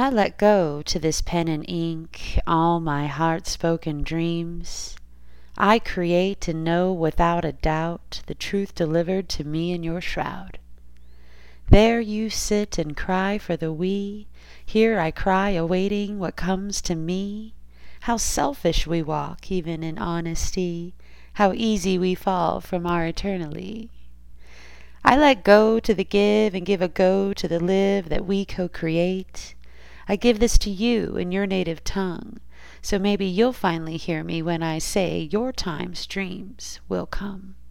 I let go to this pen and ink all my heart spoken dreams. I create and know without a doubt the truth delivered to me in your shroud. There you sit and cry for the we, here I cry awaiting what comes to me. How selfish we walk even in honesty, how easy we fall from our eternally. I let go to the give and give a go to the live that we co create. I give this to you in your native tongue, so maybe you'll finally hear me when I say your time's dreams will come.